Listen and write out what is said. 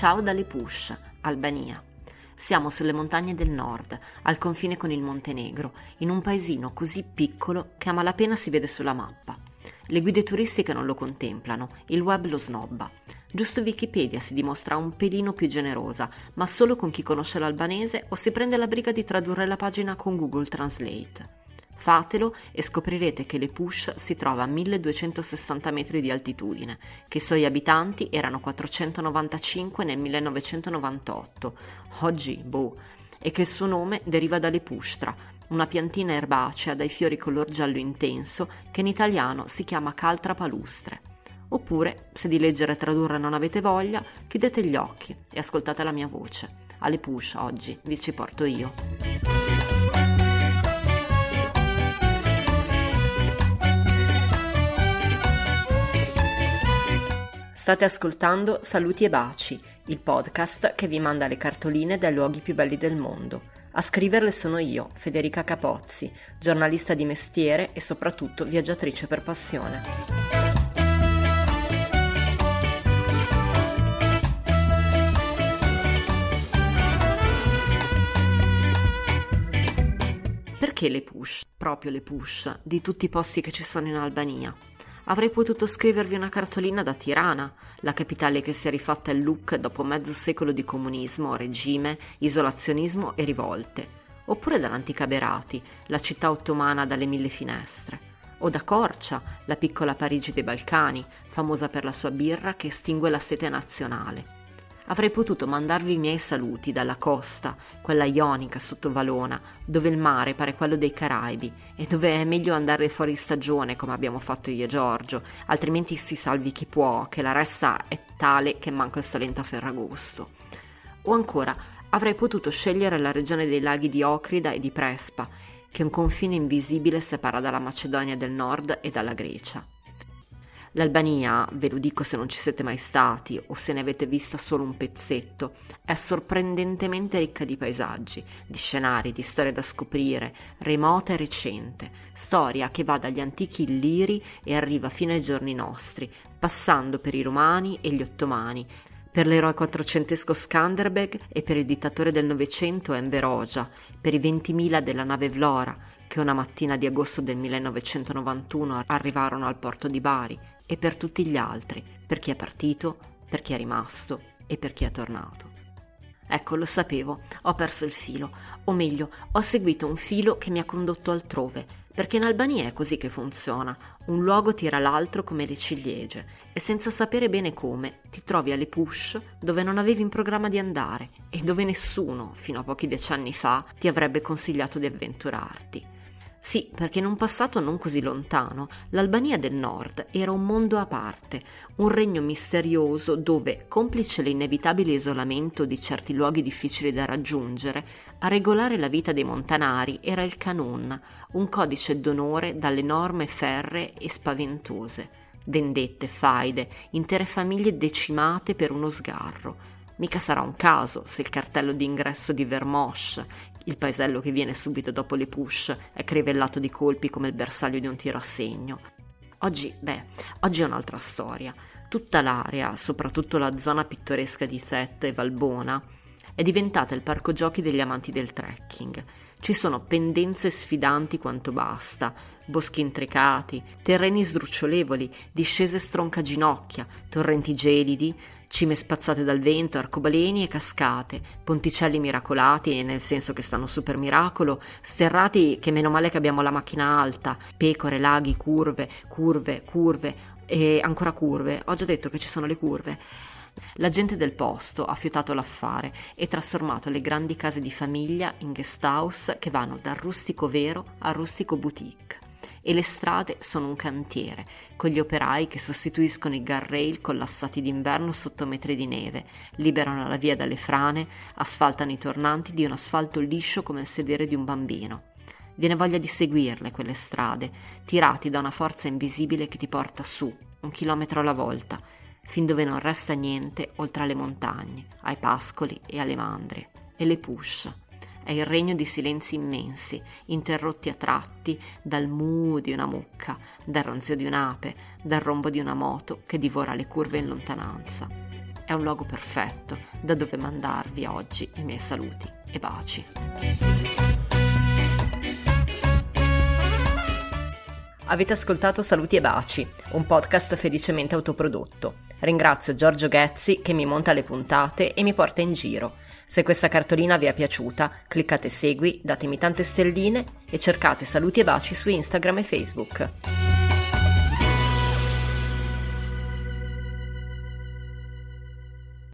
Ciao dalle Push, Albania. Siamo sulle montagne del nord, al confine con il Montenegro, in un paesino così piccolo che a malapena si vede sulla mappa. Le guide turistiche non lo contemplano, il web lo snobba. Giusto Wikipedia si dimostra un pelino più generosa, ma solo con chi conosce l'albanese o si prende la briga di tradurre la pagina con Google Translate. Fatelo e scoprirete che le Push si trova a 1260 metri di altitudine, che i suoi abitanti erano 495 nel 1998, oggi boh, e che il suo nome deriva dalle Pushtra, una piantina erbacea dai fiori color giallo intenso che in italiano si chiama caltra palustre. Oppure, se di leggere e tradurre non avete voglia, chiudete gli occhi e ascoltate la mia voce. Alle push oggi vi ci porto io. State ascoltando Saluti e Baci, il podcast che vi manda le cartoline dai luoghi più belli del mondo. A scriverle sono io, Federica Capozzi, giornalista di mestiere e soprattutto viaggiatrice per passione. Perché le push, proprio le push, di tutti i posti che ci sono in Albania? Avrei potuto scrivervi una cartolina da Tirana, la capitale che si è rifatta il look dopo mezzo secolo di comunismo, regime, isolazionismo e rivolte. Oppure dall'antica Berati, la città ottomana dalle mille finestre. O da Corcia, la piccola Parigi dei Balcani, famosa per la sua birra che estingue la sete nazionale avrei potuto mandarvi i miei saluti dalla costa, quella ionica sotto Valona, dove il mare pare quello dei Caraibi e dove è meglio andare fuori stagione come abbiamo fatto io e Giorgio, altrimenti si salvi chi può, che la ressa è tale che manca il salento a Ferragosto. O ancora, avrei potuto scegliere la regione dei laghi di Ocrida e di Prespa, che un confine invisibile separa dalla Macedonia del Nord e dalla Grecia. L'Albania, ve lo dico se non ci siete mai stati o se ne avete vista solo un pezzetto, è sorprendentemente ricca di paesaggi, di scenari, di storie da scoprire, remota e recente, storia che va dagli antichi illiri e arriva fino ai giorni nostri, passando per i romani e gli ottomani, per l'eroe quattrocentesco Skanderbeg e per il dittatore del Novecento Enver Hoxha, per i 20.000 della nave Vlora, che una mattina di agosto del 1991 arrivarono al porto di Bari, e per tutti gli altri, per chi è partito, per chi è rimasto e per chi è tornato. Ecco, lo sapevo, ho perso il filo, o meglio, ho seguito un filo che mi ha condotto altrove, perché in Albania è così che funziona, un luogo tira l'altro come le ciliegie, e senza sapere bene come ti trovi alle push dove non avevi in programma di andare e dove nessuno, fino a pochi decenni fa, ti avrebbe consigliato di avventurarti. Sì, perché in un passato non così lontano, l'Albania del Nord era un mondo a parte, un regno misterioso dove, complice l'inevitabile isolamento di certi luoghi difficili da raggiungere, a regolare la vita dei montanari era il Canun, un codice d'onore dalle norme ferree e spaventose. Vendette, faide, intere famiglie decimate per uno sgarro. Mica sarà un caso se il cartello d'ingresso di Vermosh, il paesello che viene subito dopo le push è crivellato di colpi come il bersaglio di un tiro a segno. Oggi, beh, oggi è un'altra storia. Tutta l'area, soprattutto la zona pittoresca di Set e Valbona, è diventata il parco giochi degli amanti del trekking. Ci sono pendenze sfidanti quanto basta, boschi intricati, terreni sdrucciolevoli, discese stroncaginocchia, torrenti gelidi, cime spazzate dal vento, arcobaleni e cascate, ponticelli miracolati, nel senso che stanno super miracolo, sterrati che meno male che abbiamo la macchina alta, pecore, laghi, curve, curve, curve e ancora curve. Ho già detto che ci sono le curve. La gente del posto ha fiutato l'affare e trasformato le grandi case di famiglia in guest house che vanno dal rustico vero al rustico boutique e le strade sono un cantiere, con gli operai che sostituiscono i guardrail collassati d'inverno sotto metri di neve, liberano la via dalle frane, asfaltano i tornanti di un asfalto liscio come il sedere di un bambino. Viene voglia di seguirle quelle strade, tirati da una forza invisibile che ti porta su, un chilometro alla volta, fin dove non resta niente oltre alle montagne, ai pascoli e alle mandrie, e le push, è il regno di silenzi immensi, interrotti a tratti dal mu di una mucca, dal ronzio di un'ape, dal rombo di una moto che divora le curve in lontananza. è un luogo perfetto da dove mandarvi oggi i miei saluti e baci. Avete ascoltato Saluti e Baci, un podcast felicemente autoprodotto. Ringrazio Giorgio Ghezzi che mi monta le puntate e mi porta in giro. Se questa cartolina vi è piaciuta, cliccate segui, datemi tante stelline e cercate Saluti e Baci su Instagram e Facebook.